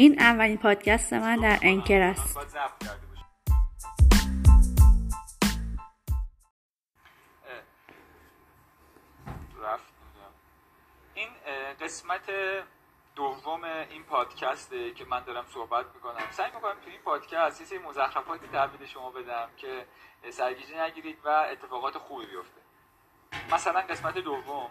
این اولین پادکست من در انکر است. این قسمت دوم این پادکسته که من دارم صحبت می‌کنم. سعی می‌کنم توی این پادکست یه سری مزخرفاتی تحویل شما بدم که سرگیجه نگیرید و اتفاقات خوبی بیفته. مثلا قسمت دوم.